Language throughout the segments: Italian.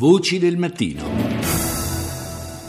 Voci del mattino.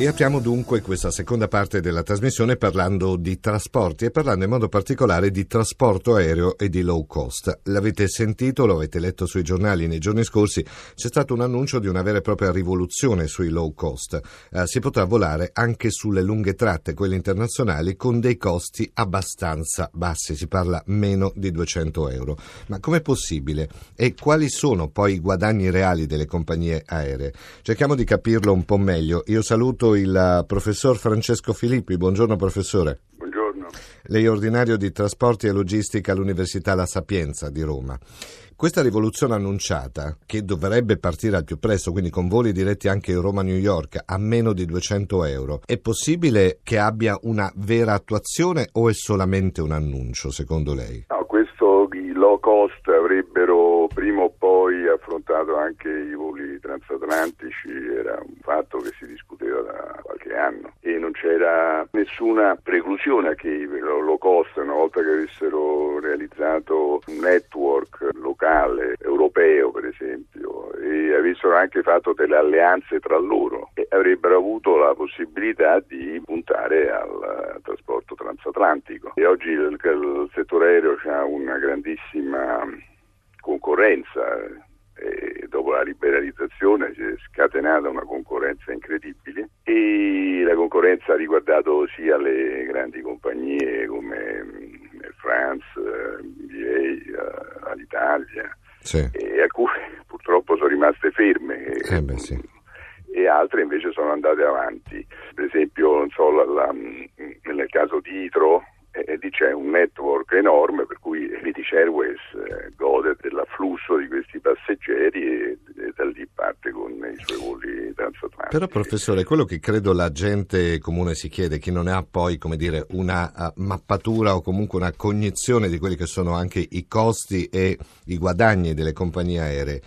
E apriamo dunque questa seconda parte della trasmissione parlando di trasporti e parlando in modo particolare di trasporto aereo e di low cost. L'avete sentito, lo avete letto sui giornali nei giorni scorsi, c'è stato un annuncio di una vera e propria rivoluzione sui low cost. Eh, si potrà volare anche sulle lunghe tratte, quelle internazionali, con dei costi abbastanza bassi, si parla meno di 200 euro. Ma com'è possibile? E quali sono poi i guadagni reali delle compagnie aeree? Cerchiamo di capirlo un po' meglio. Io saluto il professor Francesco Filippi. Buongiorno professore. Buongiorno. Lei è ordinario di trasporti e logistica all'Università La Sapienza di Roma. Questa rivoluzione annunciata, che dovrebbe partire al più presto, quindi con voli diretti anche Roma-New York a meno di 200 euro, è possibile che abbia una vera attuazione o è solamente un annuncio, secondo lei? No, questo i low cost avrebbero prima o poi affrontato anche i voli transatlantici, era un fatto che si discuteva e non c'era nessuna preclusione a che cost, una volta che avessero realizzato un network locale, europeo per esempio, e avessero anche fatto delle alleanze tra loro avrebbero avuto la possibilità di puntare al trasporto transatlantico. E oggi il, il settore aereo ha una grandissima concorrenza e dopo la liberalizzazione si è scatenata una concorrenza incredibile e la concorrenza ha riguardato sia le grandi compagnie come Air France, BA, Alitalia sì. e alcune purtroppo sono rimaste ferme eh beh, sì. e altre invece sono andate avanti. Per esempio, non so, la, la, nel caso di Itro e lì c'è un network enorme per cui British Airways eh, gode dell'afflusso di questi passeggeri e, e da lì parte con i suoi voli transatlantici. Però professore, quello che credo la gente comune si chiede, chi non ha poi dire, una uh, mappatura o comunque una cognizione di quelli che sono anche i costi e i guadagni delle compagnie aeree,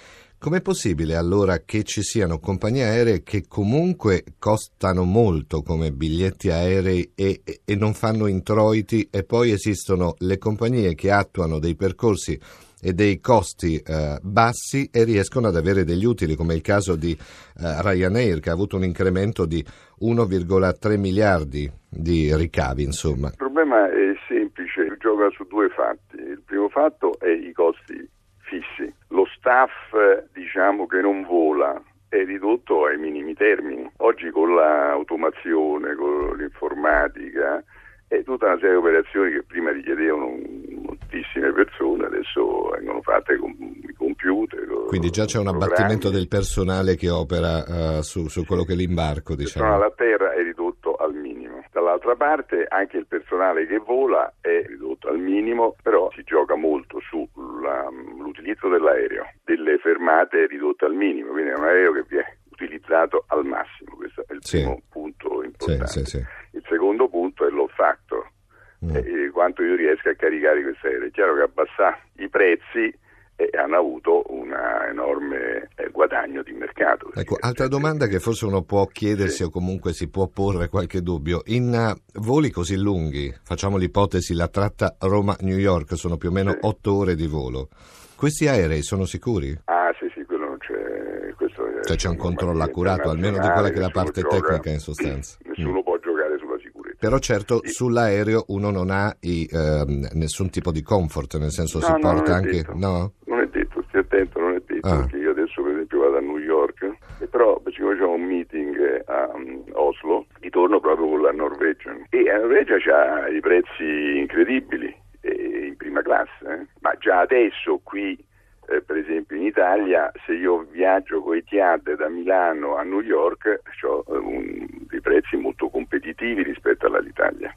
Com'è possibile allora che ci siano compagnie aeree che comunque costano molto come biglietti aerei e, e, non fanno introiti e poi esistono le compagnie che attuano dei percorsi e dei costi eh, bassi e riescono ad avere degli utili, come il caso di eh, Ryanair che ha avuto un incremento di 1,3 miliardi di ricavi. Insomma. Il problema è semplice, gioca su due fatti. Il primo fatto è i costi fissi. Lo staff diciamo che non vola è ridotto ai minimi termini. Oggi con l'automazione, con l'informatica è tutta una serie di operazioni che prima richiedevano moltissime persone, adesso vengono fatte con i computer. Quindi già c'è un abbattimento del personale che opera uh, su, su, quello che è l'imbarco. Diciamo. Il personale a terra è ridotto al minimo. Dall'altra parte anche il personale che vola è ridotto al minimo, però si gioca molto sull'utilizzo dell'aereo, delle fermate ridotte al minimo, quindi è un aereo che viene utilizzato al massimo, questo è il sì. primo punto importante. Sì, sì, il secondo punto è lo factor, mm. eh, quanto io riesco a caricare questo aereo. È chiaro che abbassare i prezzi e hanno avuto un enorme eh, guadagno di mercato. Ecco, altra domanda che forse uno può chiedersi sì. o comunque si può porre qualche dubbio. In uh, voli così lunghi, facciamo l'ipotesi, la tratta Roma-New York sono più o meno sì. otto ore di volo. Questi aerei sono sicuri? Ah sì, sì, quello non c'è. Questo cioè c'è un controllo accurato, almeno di quella che è la parte gioca, tecnica in sostanza. Nessuno mm. può. Però certo sull'aereo uno non ha i, eh, nessun tipo di comfort, nel senso no, si no, porta anche... Detto. No? attento, non è detto, ah. perché io adesso per esempio vado a New York, e però ci facciamo un meeting a um, Oslo, ritorno proprio con la Norwegian e la Norvegia ha i prezzi incredibili eh, in prima classe, eh? ma già adesso qui eh, per esempio in Italia se io viaggio con Etihad da Milano a New York ho um, dei prezzi molto competitivi rispetto all'Italia.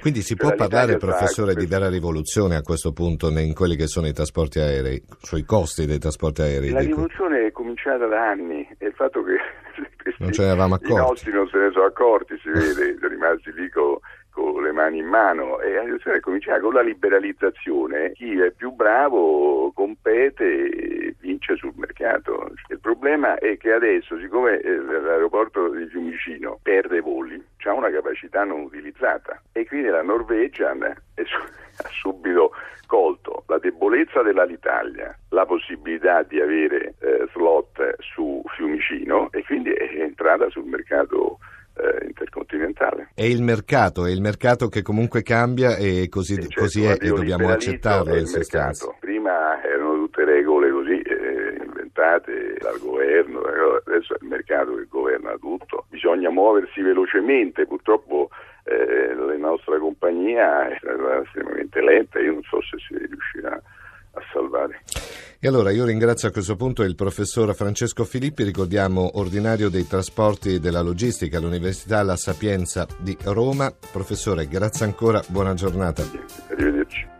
Quindi si può parlare, professore, di vera rivoluzione a questo punto in quelli che sono i trasporti aerei, sui costi dei trasporti aerei? La rivoluzione è cominciata da anni e il fatto che non ce ne eravamo accorti. i nostri non se ne sono accorti, si vede, sono rimasti lì con con le mani in mano e la situazione è cominciata con la liberalizzazione. Chi è più bravo compete e vince sul mercato. Il problema è che adesso, siccome eh, l'aeroporto di Fiumicino perde voli, ha una capacità non utilizzata e quindi la Norwegian ha subito colto la debolezza dell'Alitalia, la possibilità di avere eh, slot su Fiumicino incentrata sul mercato eh, intercontinentale. È il mercato, è il mercato che comunque cambia e così, Sì, certo, così è e dobbiamo accettarlo è in il mercato. Prima erano inventate dal governo, adesso è il mercato che governa tutto. Bisogna muoversi velocemente, purtroppo eh, la nostra compagnia è estremamente lenta, io non so se si riuscirà a salvare. E allora io ringrazio a questo punto il professor Francesco Filippi, ricordiamo ordinario dei trasporti e della logistica all'Università La Sapienza di Roma. Professore, grazie ancora, buona giornata. Arrivederci.